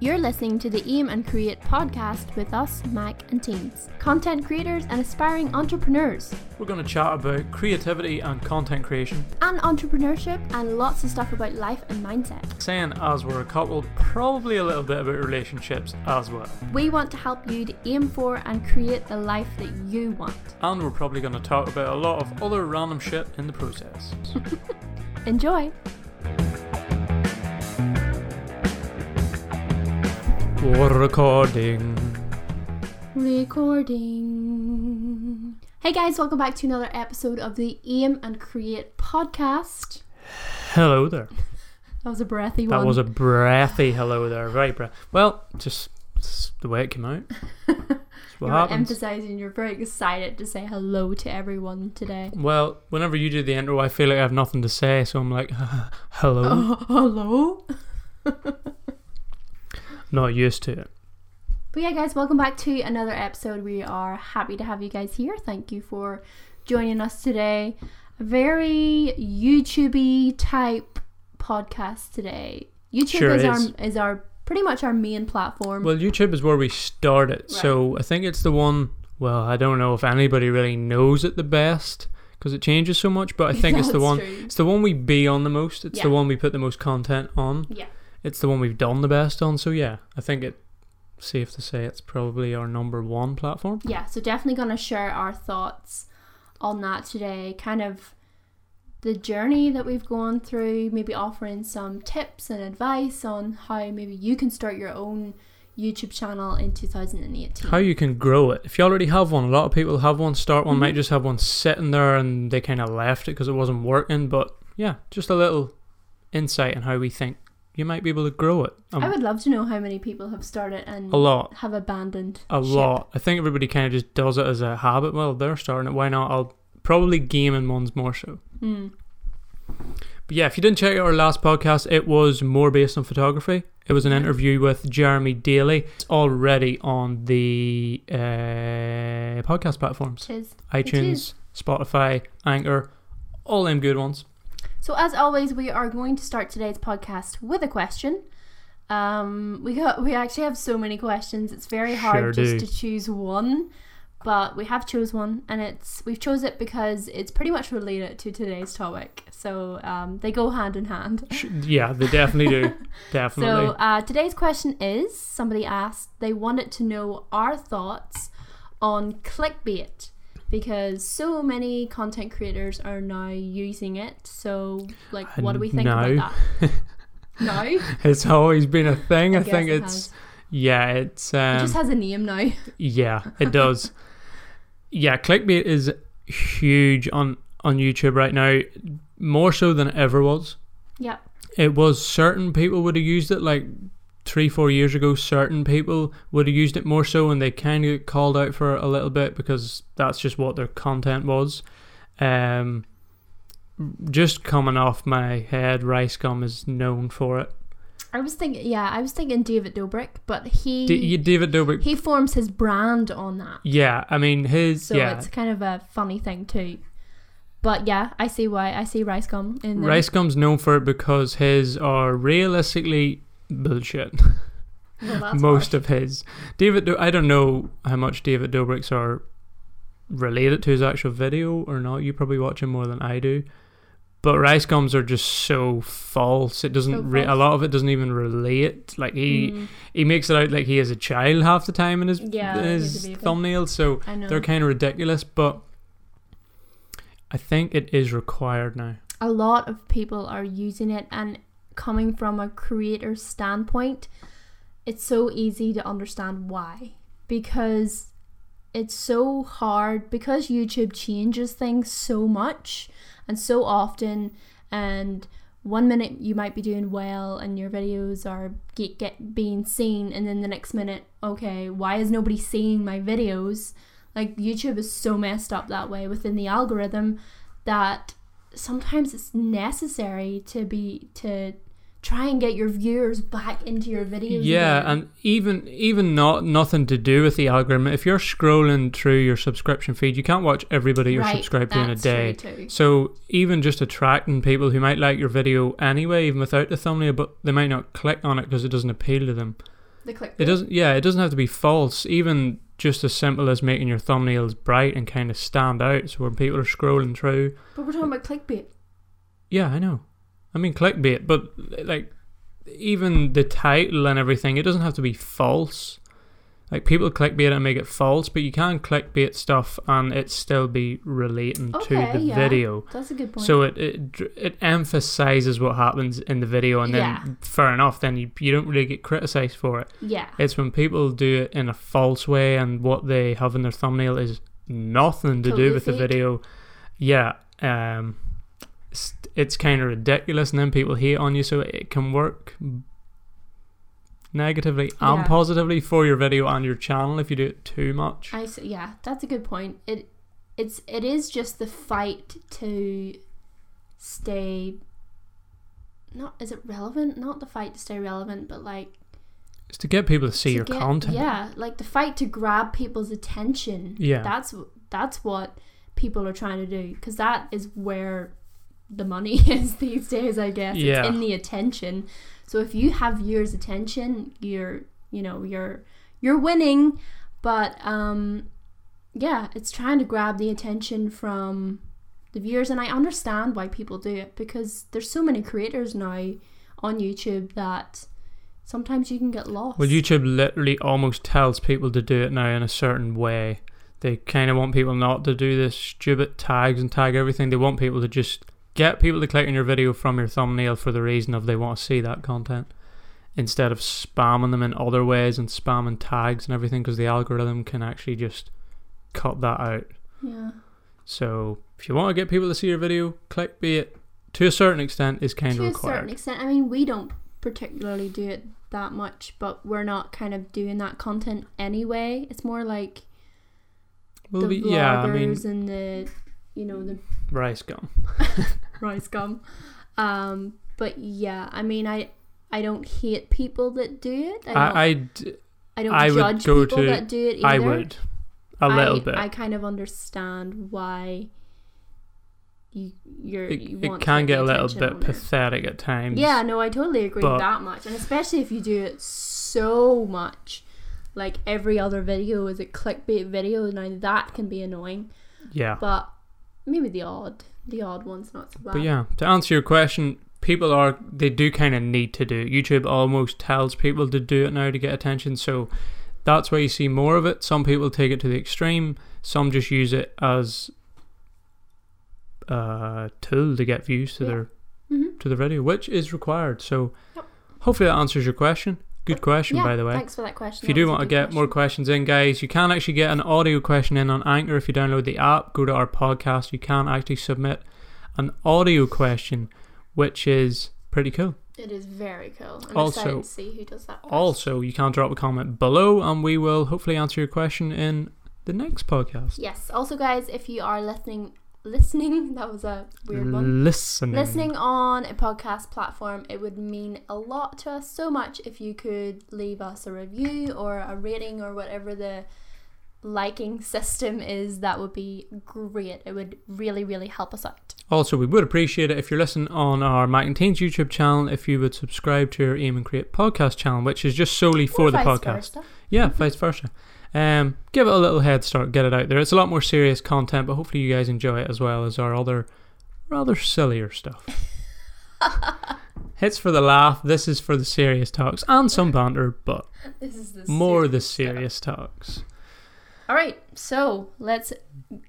You're listening to the Aim and Create podcast with us, Mac and Teams, content creators and aspiring entrepreneurs, We're going to chat about creativity and content creation. and entrepreneurship, and lots of stuff about life and mindset. Saying as we're a couple, probably a little bit about relationships as well. We want to help you to aim for and create the life that you want. And we're probably going to talk about a lot of other random shit in the process. Enjoy! Recording. Recording. Hey guys, welcome back to another episode of the Aim and Create podcast. Hello there. That was a breathy one. That one. was a breathy hello there. Very breath. Well, just, just the way it came out. That's you what were happens. emphasizing you're very excited to say hello to everyone today. Well, whenever you do the intro, I feel like I have nothing to say, so I'm like, hello. Oh, hello? Not used to it. But yeah, guys, welcome back to another episode. We are happy to have you guys here. Thank you for joining us today. A very YouTubey type podcast today. YouTube Sure is, is. our is our pretty much our main platform. Well, YouTube is where we started, so I think it's the one. Well, I don't know if anybody really knows it the best because it changes so much, but I think it's the one. true. It's the one we be on the most. It's the one we put the most content on. Yeah. It's the one we've done the best on. So yeah, I think it's safe to say it's probably our number one platform. Yeah, so definitely going to share our thoughts on that today. Kind of the journey that we've gone through, maybe offering some tips and advice on how maybe you can start your own YouTube channel in 2018. How you can grow it. If you already have one, a lot of people have one. Start one, Mhm. might just have one sitting there and they kind of left it because it wasn't working. But yeah, just a little insight on how we think you might be able to grow it. Um, I would love to know how many people have started and a lot. have abandoned. a ship. lot. I think everybody kind of just does it as a habit. Well, they're starting it. Why not? I'll probably game gaming ones more so. Mm. But yeah, if you didn't check out our last podcast, it was more based on photography. It was an interview with Jeremy Daly. It's already on the uh, podcast platforms: iTunes, Spotify, Anchor, all them good ones. So as always, we are going to start today's podcast with a question. Um, we got we actually have so many questions. It's very hard Sure just to choose one, but we have chose one, and it's we've chose it because it's pretty much related to today's topic. So um, they go hand in hand. Yeah, they definitely do. Definitely. So uh, today's question is: somebody asked they wanted to know our thoughts on clickbait because so many content creators are now using it. So, like, what do we think Now. about that? no, it's always been a thing. I, guess think it it's has. yeah, it's um, just has a name now. Yeah, it does. yeah, clickbait is huge on on YouTube right now, more so than it ever was. Yeah, It was certain people would have used it like three, four years ago. Certain people would have used it more so, and they kind of get called out for it a little bit because that's just what their content was. Um, just coming off my head, Rice Gum is known for it. I was thinking. Yeah, I was thinking David Dobrik, but he D- you- David Dobrik. he forms his brand on that. yeah, I mean his. So yeah, it's kind of a funny thing too. But yeah, I see why. I see Rice Gum in there. Rice Gum's known for it because his are realistically bullshit. Well, Most harsh. of his. David, Do- I don't know how much David Dobrik's are related to his actual video or not. You probably watch him more than I do. But Rice Gums are just so false. It doesn't. So re- a lot of it doesn't even relate. Like he Mm, he makes it out like he is a child half the time in his Yeah, his thumbnails. So they're kind of ridiculous. But I think it is required now. a lot of people are using it and coming from a creator standpoint it's so easy to understand why. Because it's so hard because YouTube changes things so much and so often and one minute you might be doing well and your videos are get, get being seen and then the next minute okay why is nobody seeing my videos? Like YouTube is so messed up that way within the algorithm that sometimes it's necessary to be to try and get your viewers back into your videos. Yeah, again. and even even not nothing to do with the algorithm. If you're scrolling through your subscription feed, you can't watch everybody you're Right, subscribed to in a day. So even just attracting people who might like your video anyway, even without the thumbnail, but they might not click on it because it doesn't appeal to them. The click. It doesn't. Yeah, it doesn't have to be false. Even just as simple as making your thumbnails bright and kind of stand out, so when people are scrolling through. But we're talking about clickbait. Yeah, I know. I mean clickbait, but like even the title and everything, it doesn't have to be false. Like people clickbait and make it false, but you can clickbait stuff and it still be relating Okay, to the yeah. video. That's a good point. So it, it it emphasizes what happens in the video, and then Yeah. fair enough. Then you you don't really get criticized for it. yeah. It's when people do it in a false way, and what they have in their thumbnail is nothing to Totally do with the fake. video. Yeah, um, it's, kind of ridiculous, and then people hate on you. So it can work negatively and Yeah. positively for your video and your channel if you do it too much. I see, yeah, that's a good point. It it's it is just the fight to stay not is it relevant? Not the fight to stay relevant, but like It's to get people to see to your get- content. Yeah, like the fight to grab people's attention. Yeah. That's that's what people are trying to do because that is where the money is these days, I guess. Yeah. It's in the attention. So if you have viewers' attention, you're you know, you're you're winning, but um yeah, it's trying to grab the attention from the viewers and I understand why people do it because there's so many creators now on YouTube that sometimes you can get lost. Well, YouTube literally almost tells people to do it now in a certain way. They kind of want people not to do this stupid tags and tag everything. They want people to just get people to click on your video from your thumbnail for the reason of they want to see that content instead of spamming them in other ways and spamming tags and everything because the algorithm can actually just cut that out. Yeah. So if you want to get people to see your video, clickbait to a certain extent is kind to of a certain extent. I mean, we don't particularly do it that much, but we're not kind of doing that content anyway. It's more like Well, the we- vloggers yeah, I mean, and the, you know, the rice gum. rice gum. Um, but yeah, I mean, I I don't hate people that do it. I don't, I, I, I, d- don't I would judge people to- that do it either. I would a little I, bit. I kind of understand why you you're it, you it want to can get a little bit on it. pathetic at times. Yeah, no, I totally agree But- with that much, and especially if you do it so much, like every other video is a clickbait video. Now that can be annoying, Yeah. but maybe the odd, the odd one's not so bad. But yeah, to answer your question, people are they do kind of need to do it. YouTube almost tells people to do it now to get attention, so that's where you see more of it. Some people take it to the extreme. Some just use it as a tool to get views to Yeah. their Mhm. to the video, which is required. So Yep. hopefully that answers your question. Good question, yeah, by the way. Thanks for that question. If you That do want to get more questions in, guys, you can actually get an audio question in on Anchor if you download the app. Go to our podcast. You can actually submit an audio question, which is pretty cool. it is very cool. I'm Also- excited to see who does that. first. Also, you can drop a comment below, and we will hopefully answer your question in the next podcast. yes. Also, guys, if you are listening, listening, that was a weird one. Listening. Listening on a podcast platform, it would mean a lot to us so much if you could leave us a review or a rating or whatever the liking system is. That would be great. It would really, really help us out. Also, we would appreciate it if you're listening on our Mac and Teens YouTube channel, if you would subscribe to our Aim and Create podcast channel, which is just solely for Or the vice podcast. versa. Yeah, vice versa. Um, give it a little head start, get it out there. It's a lot more serious content, but hopefully you guys enjoy it as well as our other rather sillier stuff. Hits for the laugh. This is for the serious talks and some banter, but This is the more the serious stuff. serious talks. All right, so let's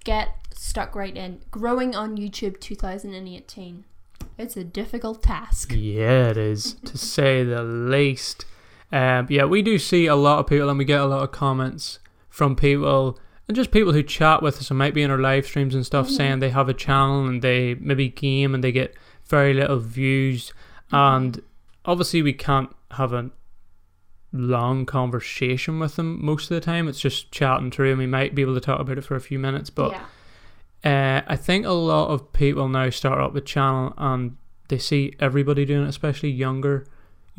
get stuck right in. Growing on YouTube 2018. It's a difficult task. Yeah, it is to say the least. Um, yeah, we do see a lot of people, and we get a lot of comments from people, and just people who chat with us and might be in our live streams and stuff, Mhm. saying they have a channel and they maybe game and they get very little views, and obviously we can't have a long conversation with them most of the time. It's just chatting through, and we might be able to talk about it for a few minutes, but. yeah. Uh, I think a lot of people now start up a channel and they see everybody doing it, especially younger,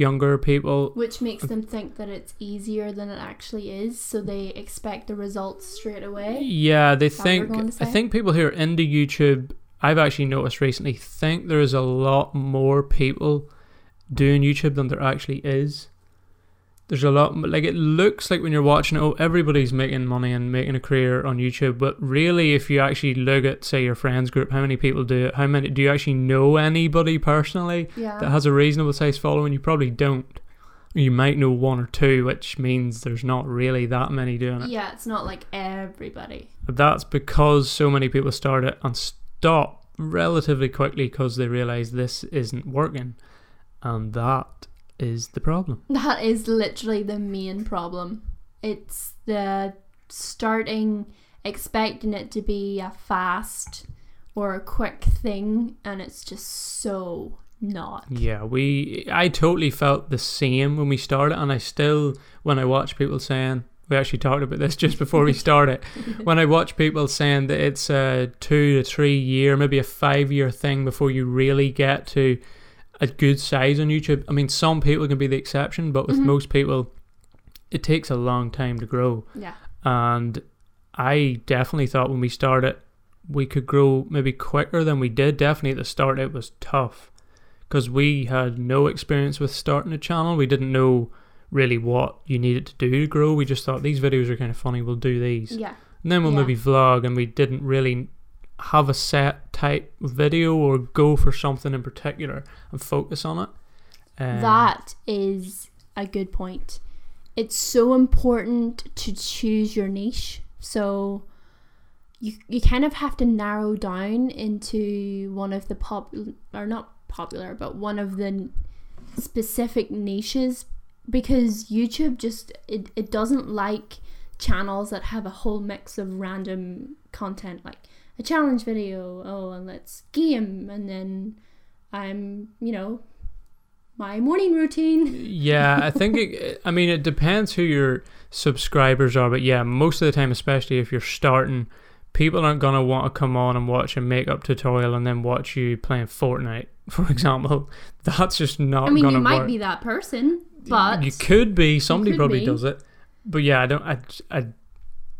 younger people. Which makes them think that it's easier than it actually is, so they expect the results straight away. Yeah, they that what you're think. I think people who are into YouTube, I've actually noticed recently, think there is a lot more people doing YouTube than there actually is. There's a lot like it looks like when you're watching it, oh, everybody's making money and making a career on YouTube. But really, if you actually look at say your friends group, how many people do it? How many do you actually know anybody personally Yeah. that has a reasonable size following? You probably don't. You might know one or two, which means there's not really that many doing it. yeah, it's not like everybody. But that's because so many people start it and stop relatively quickly because they realize this isn't working, and that is the problem. That is literally the main problem. It's the starting expecting it to be a fast or a quick thing and it's just so not. Yeah, we. I totally felt the same when we started, and I still, when I watch people saying, we actually talked about this just before we started. when I watch people saying that it's a two to three year, maybe a five year thing before you really get to a good size on YouTube. I mean, some people can be the exception, but with Mhm. most people, it takes a long time to grow. Yeah. And I definitely thought when we started, we could grow maybe quicker than we did. Definitely at the start, it was tough because we had no experience with starting a channel. We didn't know really what you needed to do to grow. We just thought these videos are kind of funny. We'll do these, Yeah. and then we'll Yeah. maybe vlog. And we didn't really have a set type video or go for something in particular and focus on it. Um, that is a good point. It's so important to choose your niche. So you you kind of have to narrow down into one of the pop or not popular, but one of the specific niches because YouTube just it, it doesn't like channels that have a whole mix of random content like a challenge video, oh and let's game and then I'm, you know, my morning routine. yeah, I think it, I mean it depends who your subscribers are, but yeah, most of the time, especially if you're starting, people aren't gonna want to come on and watch a makeup tutorial and then watch you playing Fortnite, for example. That's just not I mean, you might work. be that person, but you could be. Somebody could probably be. does it, but yeah, I don't. I, I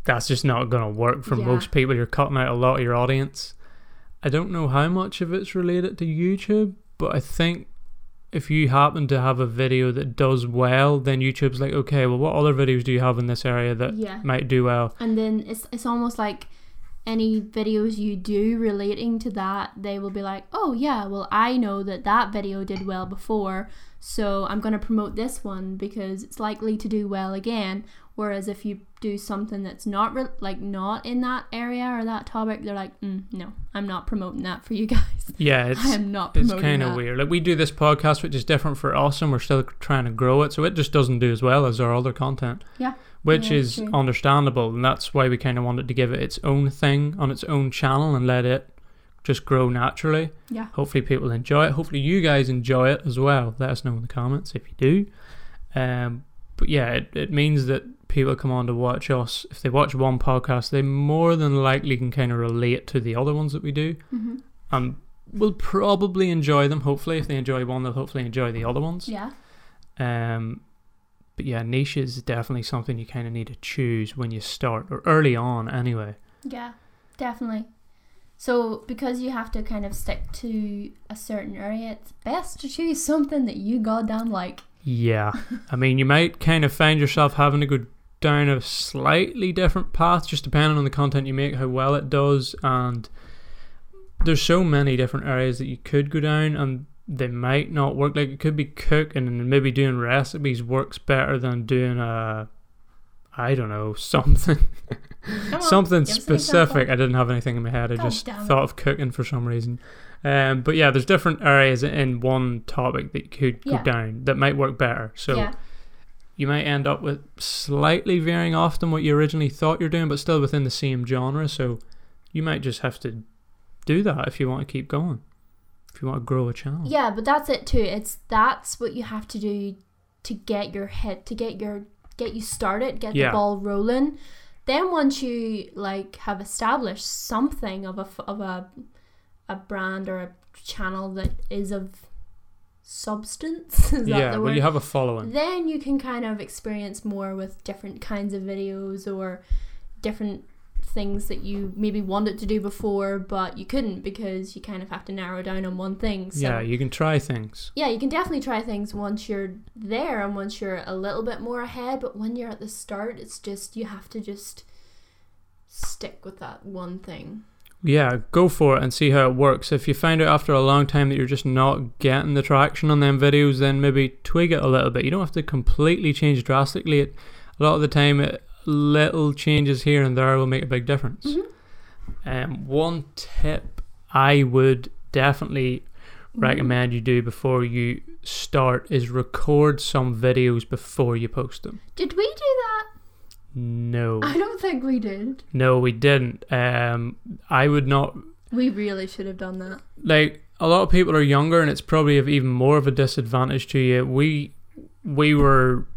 that's just not gonna work for Yeah. most people. You're cutting out a lot of your audience. I don't know how much of it's related to YouTube, but I think if you happen to have a video that does well, then YouTube's like, okay, well, what other videos do you have in this area that yeah. might do well? And then it's it's almost like any videos you do relating to that, they will be like, "Oh yeah, well I know that that video did well before, so I'm going to promote this one because it's likely to do well again." Whereas if you do something that's not re- like not in that area or that topic, they're like, mm, "No, I'm not promoting that for you guys. Yeah, it's I am not it's kind of weird. Like we do this podcast, which is different for us, and we're still trying to grow it, so it just doesn't do as well as our other content. Yeah. which Yeah, is true. understandable, and that's why we kind of wanted to give it its own thing on its own channel and let it just grow naturally. Yeah. Hopefully, people enjoy it. Hopefully, you guys enjoy it as well. Let us know in the comments if you do. Um, but yeah, it, it means that people come on to watch us. If they watch one podcast, they more than likely can kind of relate to the other ones that we do, hmm and will probably enjoy them. Hopefully, if they enjoy one, they'll hopefully enjoy the other ones. Yeah. Um, but yeah, niche is definitely something you kind of need to choose when you start, or early on anyway. Yeah, definitely. So, because you have to kind of stick to a certain area, it's best to choose something that you goddamn like. Yeah, I mean, you might kind of find yourself having to go down a slightly different path, just depending on the content you make, how well it does, and there's so many different areas that you could go down, and they might not work. Like it could be cooking, and maybe doing recipes works better than doing a, I don't know, something. On, something give us an specific. I didn't have anything in my head. I God just thought of cooking for some reason. Um, but yeah, there's different areas in one topic that you could go down that might work better. So yeah, you might end up with slightly veering off than what you originally thought you're doing, but still within the same genre. So you might just have to do that if you want to keep going. If you want to grow a channel. yeah, but that's it too. It's that's what you have to do to get your hit, to get your get you started, get Yeah. the ball rolling. Then once you like have established something of a of a a brand or a channel that is of substance, is that yeah, well, you have a following. then you can kind of experience more with different kinds of videos or different things that you maybe wanted to do before but you couldn't because you kind of have to narrow down on one thing. So yeah, you can try things. yeah, you can definitely try things once you're there and once you're a little bit more ahead, but when you're at the start, it's just you have to just stick with that one thing. Yeah, go for it and see how it works. If you find out after a long time that you're just not getting the traction on them videos, then maybe tweak it a little bit. You don't have to completely change drastically. It, a lot of the time, it, little changes here and there will make a big difference. Mhm. Um, one tip I would definitely recommend you do before you start is record some videos before you post them. Did we do that? No, I don't think we did. no, we didn't. Um, I would not We really should have done that. like a lot of people are younger and it's probably of even more of a disadvantage to you we we were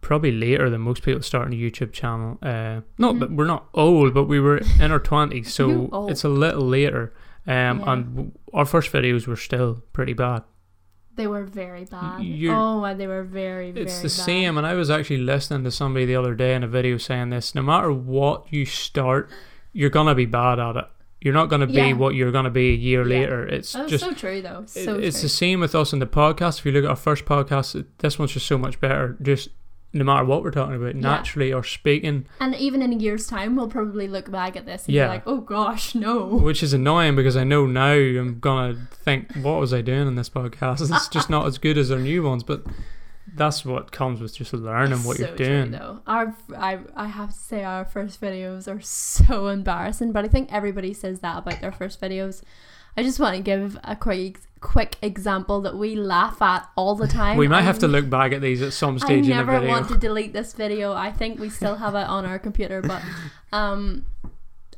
probably later than most people starting a youtube channel uh not Mhm. that we're not old but we were in our 20s so it's a little later um Yeah. and w- our first videos were still pretty bad They were very bad. You're- oh my, they were very, very it's the bad. same and i was actually listening to somebody the other day in a video saying this no matter what you start you're gonna be bad at it you're not gonna be Yeah. what you're gonna be a year Yeah. later it's That was just so true though. It- So it's true. the same with us in the podcast. If you look at our first podcast, this one's just so much better. Just no matter what we're talking about, naturally or speaking, And even in a year's time, we'll probably look back at this and Yeah. be like, "Oh gosh, no." which is annoying because I know now I'm gonna think, what was I doing in this podcast? It's just not as good as our new ones, but that's what comes with just learning what so you're true, doing. though. Our, I, I have to say, our first videos are so embarrassing, but I think everybody says that about their first videos. I just want to give a quick, quick example that we laugh at all the time. we might have to look back at these at some I stage in the never want to delete this video. I think we still have it on our computer, but um,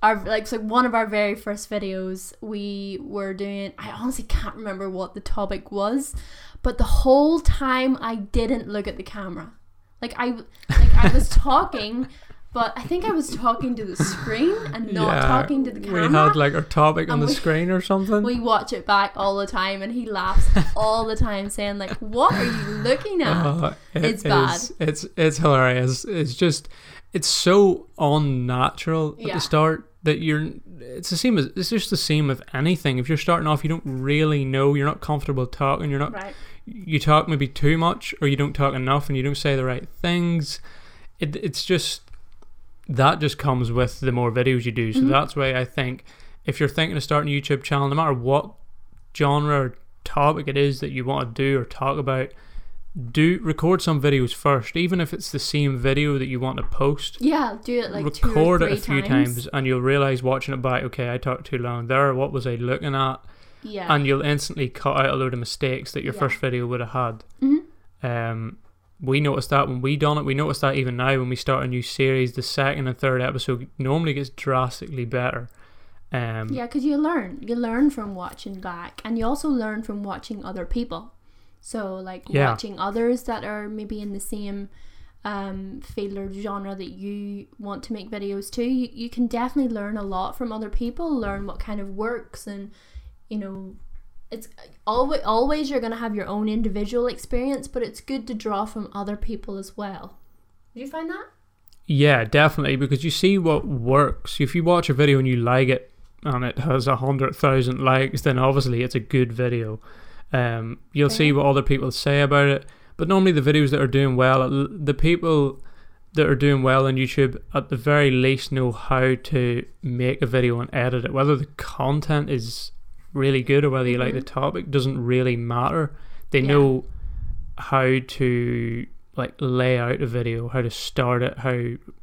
our like so one of our very first videos, we were doing. I honestly can't remember what the topic was, but the whole time I didn't look at the camera. Like I, like I was talking. But I think I was talking to the screen and not Yeah, talking to the camera. We had like our topic on the we- screen or something. We watch it back all the time, and he laughs all the time, saying like, "What are you looking at?" Uh, it It's bad. It's it's hilarious. It's just it's so unnatural at Yeah. the start that you're. It's the same as it's just the same with anything. If you're starting off, you don't really know. You're not comfortable talking. You're not. right. You talk maybe too much, or you don't talk enough, and you don't say the right things. It it's just that just comes with the more videos you do. So Mhm. that's why I think if you're thinking of starting a YouTube channel, no matter what genre or topic it is that you want to do or talk about, do record some videos first, even if it's the same video that you want to post. Yeah, do it like record it a few times. and you'll realize watching it back, okay, I talked too long there. What was I looking at? Yeah. And you'll instantly cut out a load of mistakes that your Yeah. first video would have had. Mhm. Um, we noticed that when we done it. We noticed that even now when we start a new series, the second and third episode normally gets drastically better. Um, Yeah, because you learn. You learn from watching back, and you also learn from watching other people. So, like Yeah. watching others that are maybe in the same um, field or genre that you want to make videos to, you, you can definitely learn a lot from other people. Learn what kind of works, and you know, it's always always you're gonna have your own individual experience, but it's good to draw from other people as well. do you find that? Yeah, definitely, because you see what works. If you watch a video and you like it, and it has a hundred thousand likes, then obviously it's a good video. Um, you'll see what other people say about it. But normally, the videos that are doing well, the people that are doing well on YouTube, at the very least, know how to make a video and edit it. Whether the content is really good or whether you like the Mhm. topic doesn't really matter. They Yeah. know how to like lay out a video, how to start it, how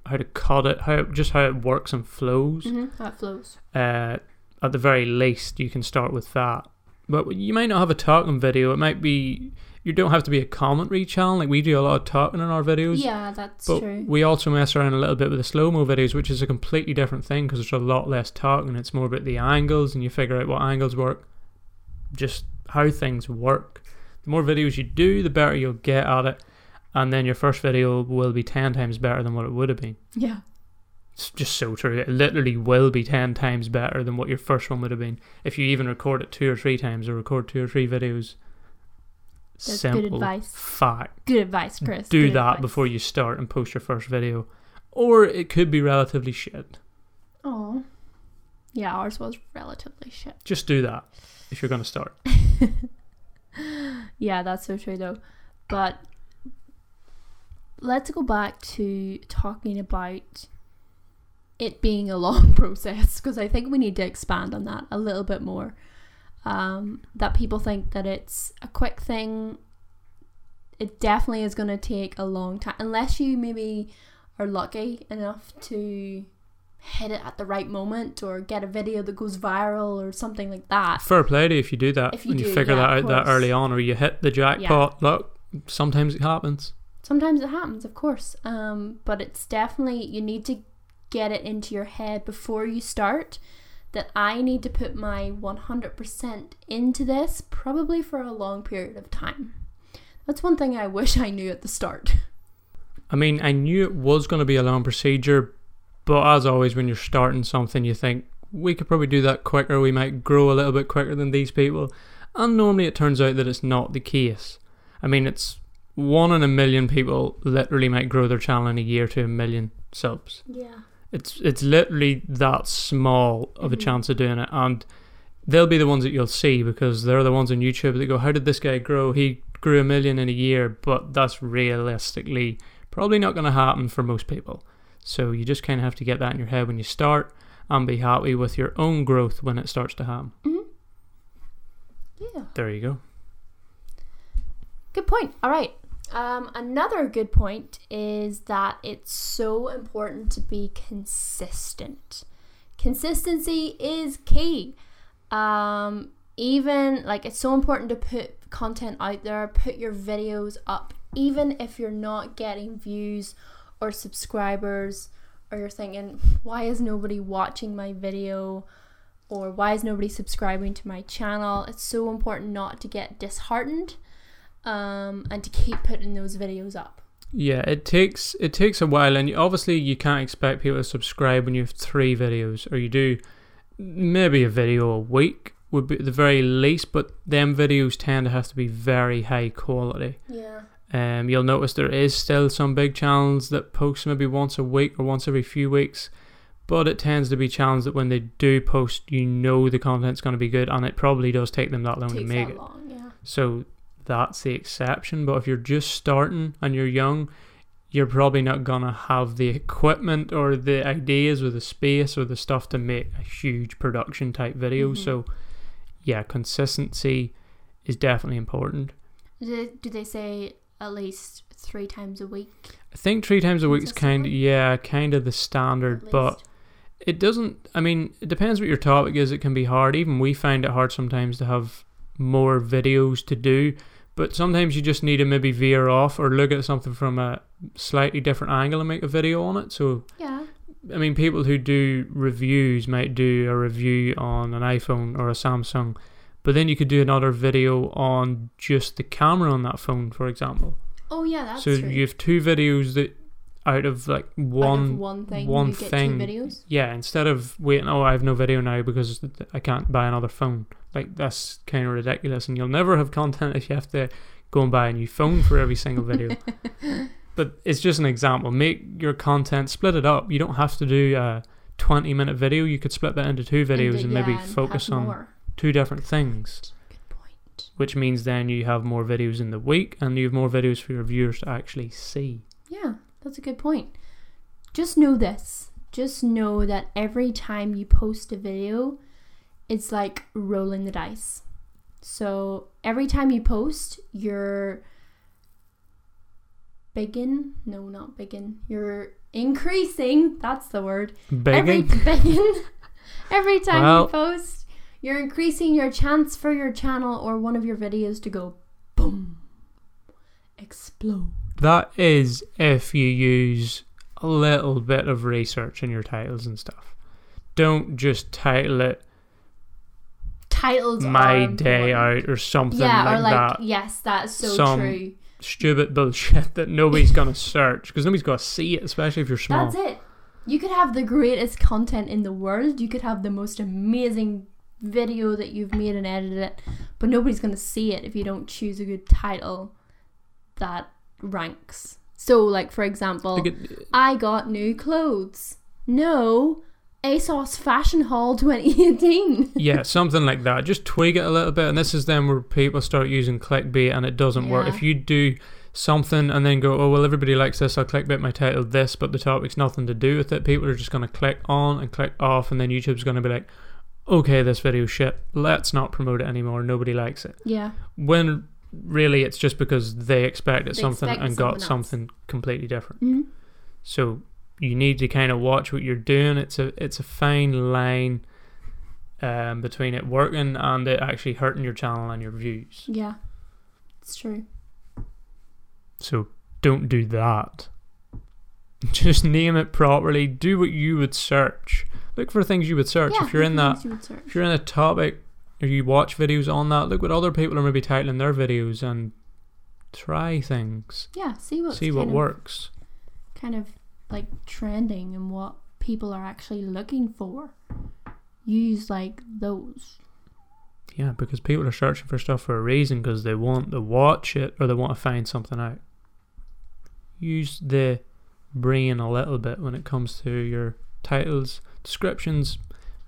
how to cut it, how just how it works and flows. Mm-hmm. How it flows. Uh, at the very least, you can start with that. But you might not have a talking video. It might be you don't have to be a commentary channel. Like we do a lot of talking in our videos. Yeah, that's But true. we also mess around a little bit with the slow mo videos, which is a completely different thing because there's a lot less talking. It's more about the angles, and you figure out what angles work, just how things work. The more videos you do, the better you'll get at it, and then your first video will be ten times better than what it would have been. Yeah. It's just so true. It literally will be ten times better than what your first one would have been if you even record it two or three times or record two or three videos. That's Simple good advice. fact Good advice, Chris. do Good that advice. before you start and post your first video. Or it could be relatively shit. Oh. Yeah, ours was relatively shit. Just do that if you're going to start. Yeah, that's so true though. But let's go back to talking about it being a long process because I think we need to expand on that a little bit more. Um, that people think that it's a quick thing. It definitely is going to take a long time, unless you maybe are lucky enough to hit it at the right moment or get a video that goes viral or something like that. Fair play to you if you do that If you and you figure yeah, that out that early on or you hit the jackpot. Look, sometimes it happens. Sometimes it happens, of course. Um, but it's definitely you need to get it into your head before you start that I need to put my 100% into this probably for a long period of time. That's one thing I wish I knew at the start. I mean, I knew it was going to be a long procedure, but as always, when you're starting something, you think we could probably do that quicker. We might grow a little bit quicker than these people. And normally it turns out that it's not the case. I mean, it's one in a million people literally might grow their channel in a year to a million subs. Yeah. It's it's literally that small of a Mhm. chance of doing it, and they'll be the ones that you'll see because they're the ones on YouTube that go, "How did this guy grow? He grew a million in a year," but that's realistically probably not going to happen for most people. So you just kind of have to get that in your head when you start, and be happy with your own growth when it starts to happen. Mhm. Yeah. There you go. Good point. All right. Um, another good point is that it's so important to be consistent. Consistency is key. Um, even like it's so important to put content out there, put your videos up, even if you're not getting views or subscribers, or you're thinking, why is nobody watching my video? Or why is nobody subscribing to my channel? It's so important not to get disheartened um, and to keep putting those videos up. Yeah, it takes it takes a while, and obviously you can't expect people to subscribe when you have three videos, or you do maybe a video a week would be the very least, but them videos tend to have to be very high quality. Yeah. Um, you'll notice there is still some big channels that post maybe once a week or once every few weeks, but it tends to be channels that when they do post, you know the content's going to be good, and it probably does take them that long to Takes make that it. long, yeah. So that's the exception. But if you're just starting and you're young, you're probably not gonna have the equipment or the ideas or the space or the stuff to make a huge production type video. Mhm. So yeah, consistency is definitely important. Do they, do they say at least three times a week? I think three times a week is kind of yeah, kind of the standard, but it doesn't i mean it depends what your topic is it can be hard even we find it hard sometimes to have more videos to do but sometimes you just need to maybe veer off or look at something from a slightly different angle and make a video on it so yeah. i mean people who do reviews might do a review on an iphone or a samsung but then you could do another video on just the camera on that phone for example Oh yeah, that's so true. you have two videos that out of like one of one thing, one you get thing. two videos. yeah, instead of waiting, oh, I have no video now because I can't buy another phone. Like that's kind of ridiculous, and you'll never have content if you have to go and buy a new phone for every single video. but it's just an example. Make your content split it up. You don't have to do a twenty-minute video. You could split that into two videos do- and, maybe yeah, and focus on more. two different things. Good point. Which means then you have more videos in the week, and you have more videos for your viewers to actually see. Yeah, that's a good point. Just know this. Just know that every time you post a video, it's like rolling the dice. So every time you post, you're biggin. No, not biggin. You're increasing. That's the word. Every Begging. every time Well- you post, you're increasing your chance for your channel or one of your videos to go boom, explode. That is if you use a little bit of research in your titles and stuff. Don't just title it Titles. My Day. Out or something yeah, like, or like that. yes, that's so Some true. Stupid bullshit that nobody's gonna search because nobody's gonna see it, especially if you're small. That's it. You could have the greatest content in the world. You could have the most amazing video that you've made and edited it, but nobody's gonna see it if you don't choose a good title that ranks. So, like for example, I got new clothes. No, ASOS Fashion Haul 2018. yeah, something like that. Just tweak it a little bit, and this is then where people start using clickbait, and it doesn't work. If you do something and then go, oh well, everybody likes this, I'll clickbait my title this, but the topic's nothing to do with it. People are just going to click on and click off, and then YouTube's going to be like, okay, this video's shit. Let's not promote it anymore. Nobody likes it. yeah. When really it's just because they expected They something and got something else. something completely different. Mhm. So you need to kind of watch what you're doing. It's a it's a fine line um, between it working and it actually hurting your channel and your views. Yeah. It's true. So don't do that. Just name it properly. Do what you would search. Look for things you would search. Yeah, if you're in that, you if you're in a topic, or you watch videos on that, look what other people are maybe titling their videos and try things. Yeah, see what See what of, works. kind of like trending and what people are actually looking for. Use like those. Yeah, because people are searching for stuff for a reason because they want to watch it or they want to find something out. Use the brain a little bit when it comes to your titles, descriptions,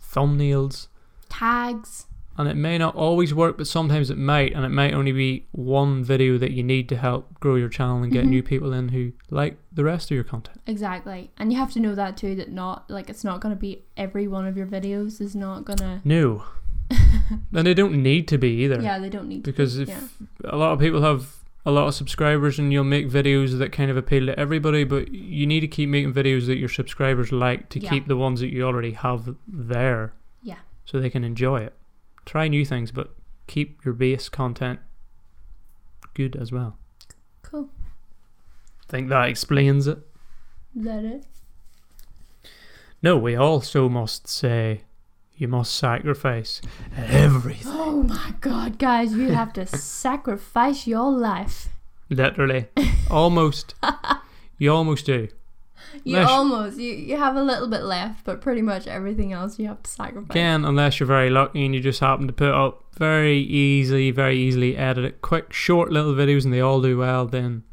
thumbnails, Tags. And it may not always work, but sometimes it might, and it might only be one video that you need to help grow your channel and get Mhm. new people in who like the rest of your content. Exactly. And you have to know that too that not like it's not gonna be every one of your videos is not gonna No. and they don't need to be either. Yeah, they don't need to because be, if yeah. a lot of people have a lot of subscribers and you'll make videos that kind of appeal to everybody but you need to keep making videos that your subscribers like to Yeah. keep the ones that you already have there Yeah. so they can enjoy it try new things but keep your base content good as well Cool. think that explains it Is that it? no we also must say you must sacrifice everything Oh my god, guys, you have to sacrifice your life. literally almost you almost do You Unless- almost you, you have a little bit left, but pretty much everything else you have to sacrifice. Again, unless you're very lucky and you just happen to put up very easily, very easily edited, quick, short little videos and they all do well, then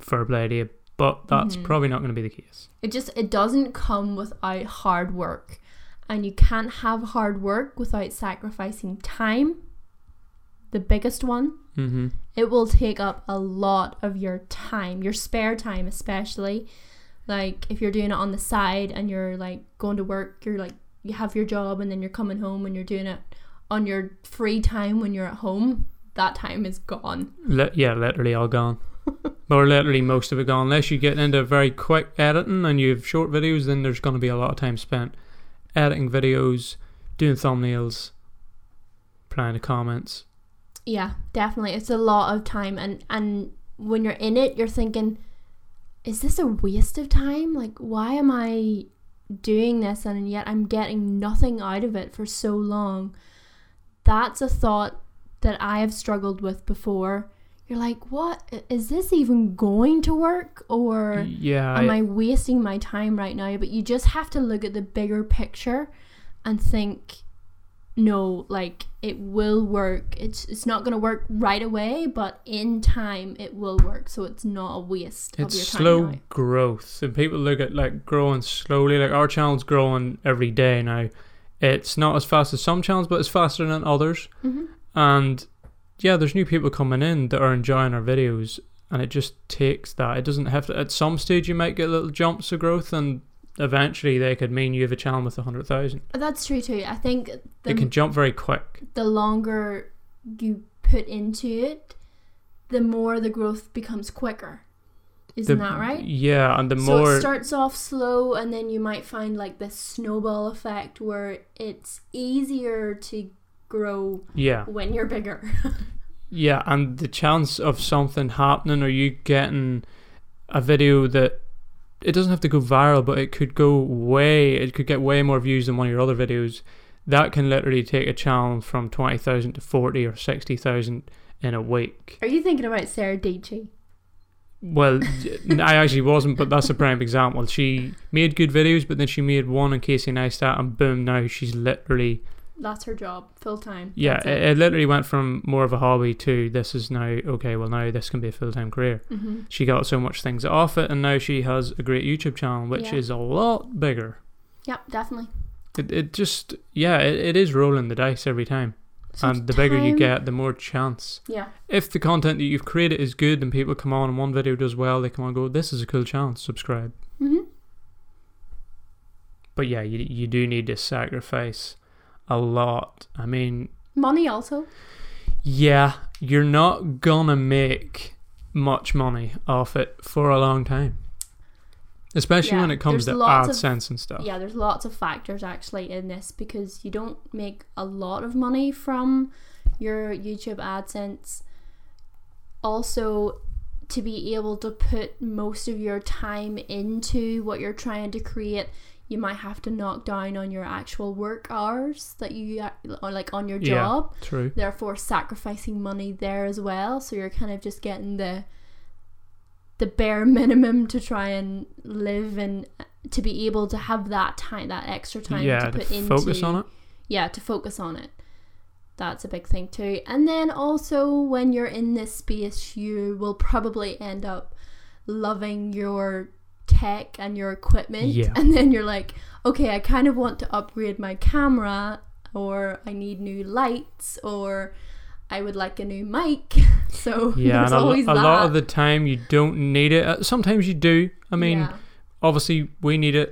fair play to you. But that's Mhm. probably not going to be the case. It just it doesn't come without hard work. And you can't have hard work without sacrificing time. The biggest one. Mm-hmm. It will take up a lot of your time, your spare time especially. Like if you're doing it on the side and you're like going to work, you're like you have your job and then you're coming home and you're doing it on your free time when you're at home, that time is gone. Li- yeah, literally all gone. or literally most of it gone. Unless you get into very quick editing and you have short videos, then there's going to be a lot of time spent editing videos, doing thumbnails, replying to comments. Yeah, definitely. It's a lot of time and and when you're in it, you're thinking is this a waste of time? Like why am I doing this and yet I'm getting nothing out of it for so long? That's a thought that I have struggled with before. You're like, what is this even going to work or yeah, am I- I wasting my time right now? But you just have to look at the bigger picture and think, no, like it will work. It's it's not gonna work right away, but in time it will work. So it's not a waste it's of your slow now. growth and people look at like growing slowly like our channel's growing every day now it's not as fast as some channels but it's faster than others Mhm. and yeah there's new people coming in that are enjoying our videos and it just takes that it doesn't have to at some stage you might get little jumps of growth and eventually they could mean you have a channel with 100000 That's true too. I think the it can jump very quick the longer you put into it, the more the growth becomes quicker. Isn't The- that right? yeah and the so more it starts off slow and then you might find like this snowball effect where it's easier to grow yeah when you're bigger. Yeah, and the chance of something happening or you getting a video that it doesn't have to go viral, but it could go way, it could get way more views than one of your other videos. That can literally take a channel from 20,000 to 40 or 60,000 in a week. Are you thinking about Sarah Dietschy? Well, I actually wasn't, but that's a prime example. She made good videos, but then she made one on Casey Neistat, and boom, now she's literally That's her job, full time. yeah, it, it literally went from more of a hobby to this is now okay. Well, now this can be a full time career. hmm she got so much things off it and now she has a great youtube channel which Yeah. is a lot bigger Yep, definitely. It, it just yeah, it, it is rolling the dice every time. and the bigger you get, the more chance. Yeah. If the content that you've created is good and people come on and one video does well, they come on and go, This is a cool channel, subscribe. hmm But yeah, you you do need to sacrifice a lot. I mean, Money also. yeah, you're not gonna make much money off it for a long time. Especially Yeah, when it comes to lots of- AdSense and stuff. Yeah, there's lots of factors actually in this because you don't make a lot of money from your YouTube AdSense. Also, to be able to put most of your time into what you're trying to create, you might have to knock down on your actual work hours that you are like on your Yeah. job. True. Therefore, sacrificing money there as well. So you're kind of just getting the the bare minimum to try and live and uh, to be able to have that time, that extra time yeah, to to put into focus on it. yeah, to focus on it. That's a big thing too. And then also when you're in this space, you will probably end up loving your tech and your equipment. Yeah. And then you're like, okay, I kind of want to upgrade my camera or I need new lights or I would like a new mic. So Yeah, there's and a, always a lot of the time you don't need it. Uh, Sometimes you do. I mean, Yeah. obviously we needed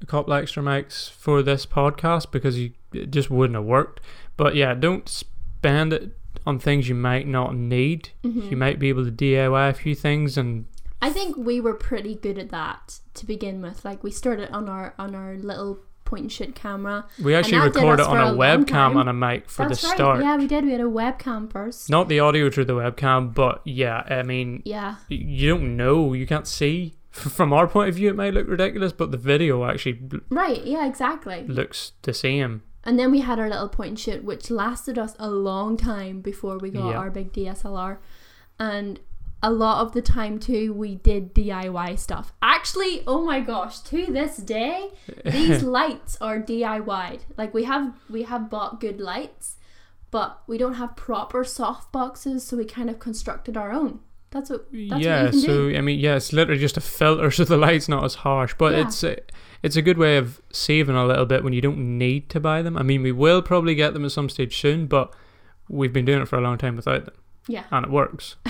a couple extra mics for this podcast because you, it just wouldn't have worked. But yeah, don't spend it on things you might not need. Mhm. You might be able to DIY a few things and I think we were pretty good at that to begin with. Like we started on our on our little point and shoot camera. we actually recorded on a, a webcam and a mic for That's the right. start. Yeah, we did. We had a webcam first. Not the audio through the webcam, but yeah, I mean, Yeah. you don't know. You can't see. From our point of view, it might look ridiculous, but the video actually Right. Yeah. Exactly. looks the same. And then we had our little point and shoot, which lasted us a long time before we got Yeah. our big DSLR. And a lot of the time too, we did DIY stuff. Actually, oh my gosh, to this day, these lights are DIY'd. Like we have we have bought good lights, but we don't have proper soft boxes, so we kind of constructed our own. That's what that's yeah, what so do. I mean, yeah, it's literally just a filter, so the light's not as harsh. But Yeah. it's a, it's a good way of saving a little bit when you don't need to buy them. I mean, we will probably get them at some stage soon, but we've been doing it for a long time without them, Yeah, and it works.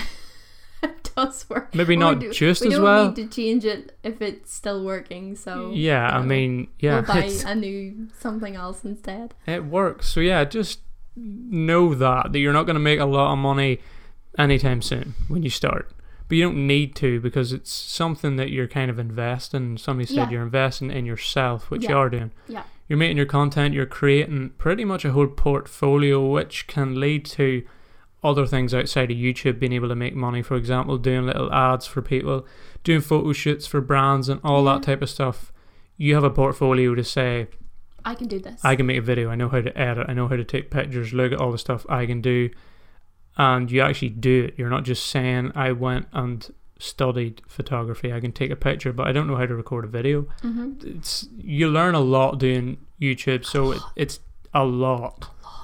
does work. Maybe not do- just we as don't well. need to change it if it's still working. So yeah, I know. mean, yeah, we'll buy a new something else instead. It works. So yeah, just know that that you're not going to make a lot of money anytime soon when you start. But you don't need to because it's something that you're kind of investing. Somebody said Yeah. you're investing in yourself, which you are doing. Yeah. You're making your content, you're creating pretty much a whole portfolio which can lead to other things outside of YouTube being able to make money. For example, doing little ads for people, doing photo shoots for brands and all Yeah. that type of stuff. You have a portfolio to say, I can do this. I can make a video. I know how to edit. I know how to take pictures. Look at all the stuff I can do, and you actually do it. You're not just saying I went and studied photography. I can take a picture, but I don't know how to record a video. hmm It's you learn a lot doing YouTube, so it, it's a lot. lot.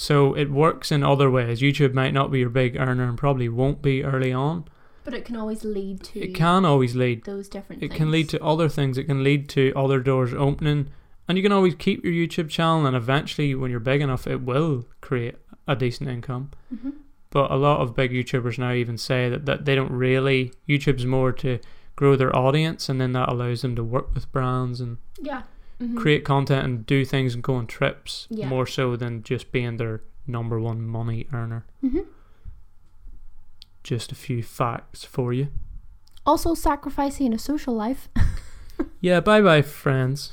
So it works in other ways. YouTube might not be your big earner and probably won't be early on. But it can always lead to It can always lead those different it things. can lead to other things. It can lead to other doors opening, and you can always keep your YouTube channel. And eventually, when you're big enough, it will create a decent income. Mhm. But a lot of big YouTubers now even say that, that they don't really. YouTube's more to grow their audience, and then that allows them to work with brands and Yeah. Mhm. create content and do things and go on trips Yeah. more so than just being their number one money earner. Mhm. Just a few facts for you. Also, sacrificing a social life. Yeah, bye bye friends.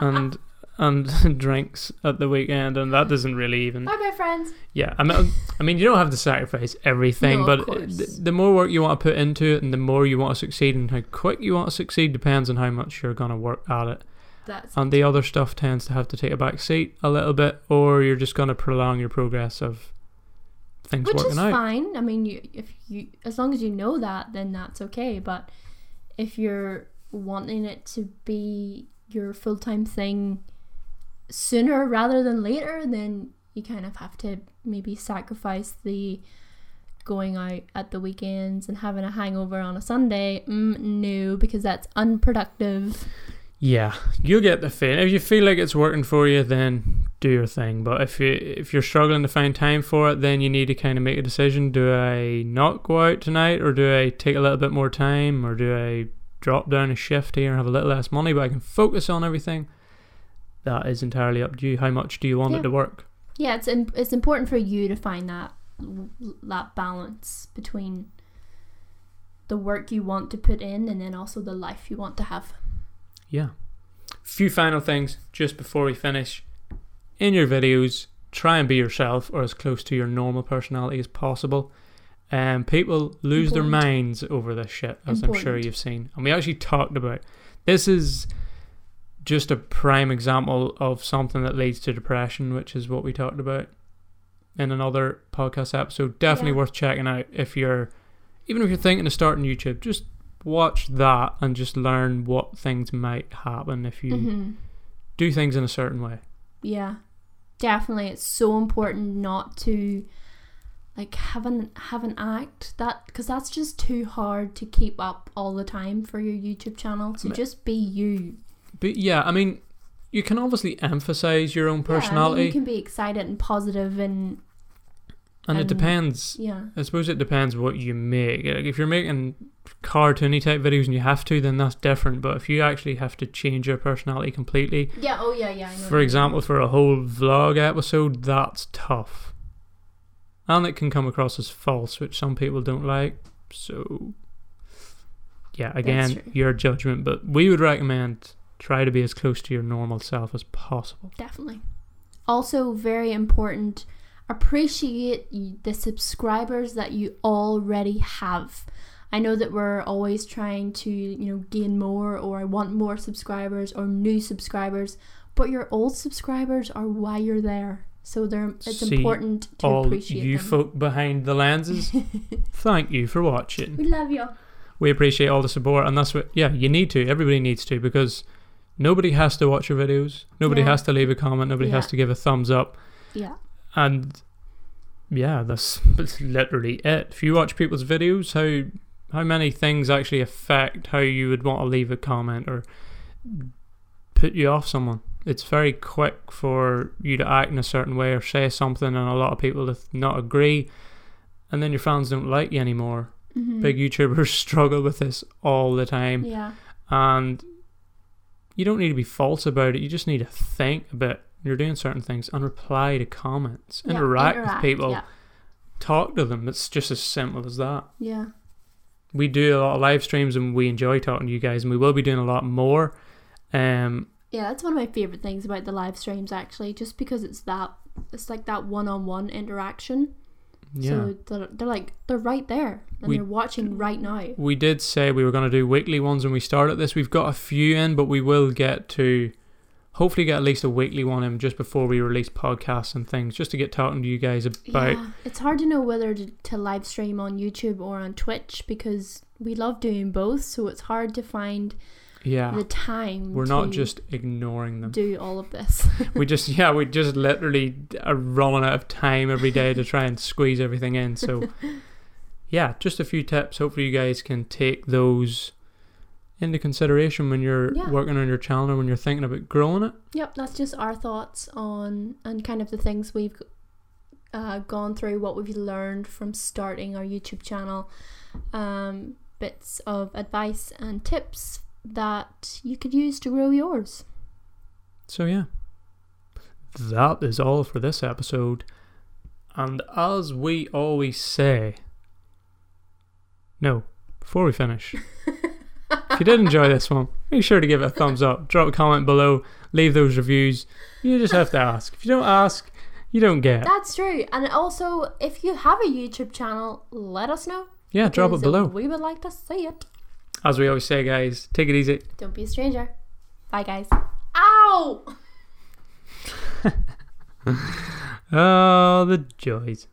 and and drinks at the weekend and that doesn't really even Bye, bye, friends. yeah I mean, I mean you don't have to sacrifice everything No, but course. the, the more work you want to put into it and the more you want to succeed and how quick you want to succeed depends on how much you're going to work at it That's and the other stuff tends to have to take a back seat a little bit or you're just going to prolong your progress of things which working is out fine. I mean, you if you as long as you know that, then that's okay. But if you're wanting it to be your full time thing sooner rather than later, then you kind of have to maybe sacrifice the going out at the weekends and having a hangover on a Sunday. Mm, no, because that's unproductive. Yeah, you'll get the feeling. If you feel like it's working for you, then do your thing. But if you if you're struggling to find time for it, then you need to kind of make a decision. Do I not go out tonight, or do I take a little bit more time, or do I drop down a shift here and have a little less money, but I can focus on everything? That is entirely up to you. How much do you want Yeah. it to work? Yeah, it's im- it's important for you to find that that balance between the work you want to put in and then also the life you want to have. Yeah. Few final things just before we finish. In your videos, try and be yourself or as close to your normal personality as possible. Um, people lose their minds over this shit, as I'm sure you've seen. And we actually talked about this is just a prime example of something that leads to depression, which is what we talked about in another podcast episode. Definitely Yeah. worth checking out if you're even if you're thinking of starting YouTube, just watch that and just learn what things might happen if you hmm do things in a certain way. Yeah, definitely. It's so important not to like have an have an act that because that's just too hard to keep up all the time for your YouTube channel. So just be you. But yeah, I mean, you can obviously emphasize your own personality. Yeah, I mean, you can be excited and positive and and it depends. yeah, I suppose it depends what you make. Like if you're making cartoony type videos and you have to, then that's different. But if you actually have to change your personality completely, yeah. Oh yeah, yeah. I know for example, for a whole vlog episode, that's tough. And it can come across as false, which some people don't like. So, yeah, again, your judgment. But we would recommend try to be as close to your normal self as possible. Definitely. Also, very important, appreciate the subscribers that you already have. I know that we're always trying to, you know, gain more or I want more subscribers or new subscribers, but your old subscribers are why you're there. So they're it's See, important to All appreciate you them. folk behind the lenses, thank you for watching. we love you. We appreciate all the support, and that's what, yeah, you need to. Everybody needs to because nobody has to watch your videos. Nobody Yeah. has to leave a comment. Nobody has to give a thumbs up. Yeah. and yeah, that's, that's literally it. If you watch people's videos, how how many things actually affect how you would want to leave a comment or put you off someone? It's very quick for you to act in a certain way or say something, and a lot of people not agree, and then your fans don't like you anymore. Mhm. Big YouTubers struggle with this all the time, Yeah. and you don't need to be false about it. You just need to think a bit. You're doing certain things and reply to comments, Yeah, interact, with people, Yeah. talk to them. It's just as simple as that. Yeah. We do a lot of live streams and we enjoy talking to you guys, and we will be doing a lot more. Um, Yeah, that's one of my favorite things about the live streams actually, just because it's that it's like that one-on-one interaction. yeah. So they're, they're like they're right there and We- they're watching right now. we did say we were going to do weekly ones when we started this. We've got a few in, but we will get to hopefully get at least a weekly one in just before we release podcasts and things, just to get talking to you guys about. yeah, it's hard to know whether to, to live stream on YouTube or on Twitch because we love doing both. So it's hard to find Yeah, the time. we're not just ignoring them. do all of this. we just yeah, we just literally are running out of time every day to try and squeeze everything in. So yeah, just a few tips. Hopefully, you guys can take those into consideration when you're Yeah. working on your channel or when you're thinking about growing it. yep, that's just our thoughts on and kind of the things we've uh, gone through, what we've learned from starting our YouTube channel, um, bits of advice and tips that you could use to grow yours. So yeah, that is all for this episode. And as we always say, no, before we finish, if you did enjoy this one, make sure to give it a thumbs up, drop a comment below, leave those reviews. You just have to ask. If you don't ask, you don't get. That's true. And also, if you have a YouTube channel, let us know. Yeah, drop it below. We would like to see it. As we always say, guys, take it easy. Don't be a stranger. Bye, guys. Ow! Oh, the joys.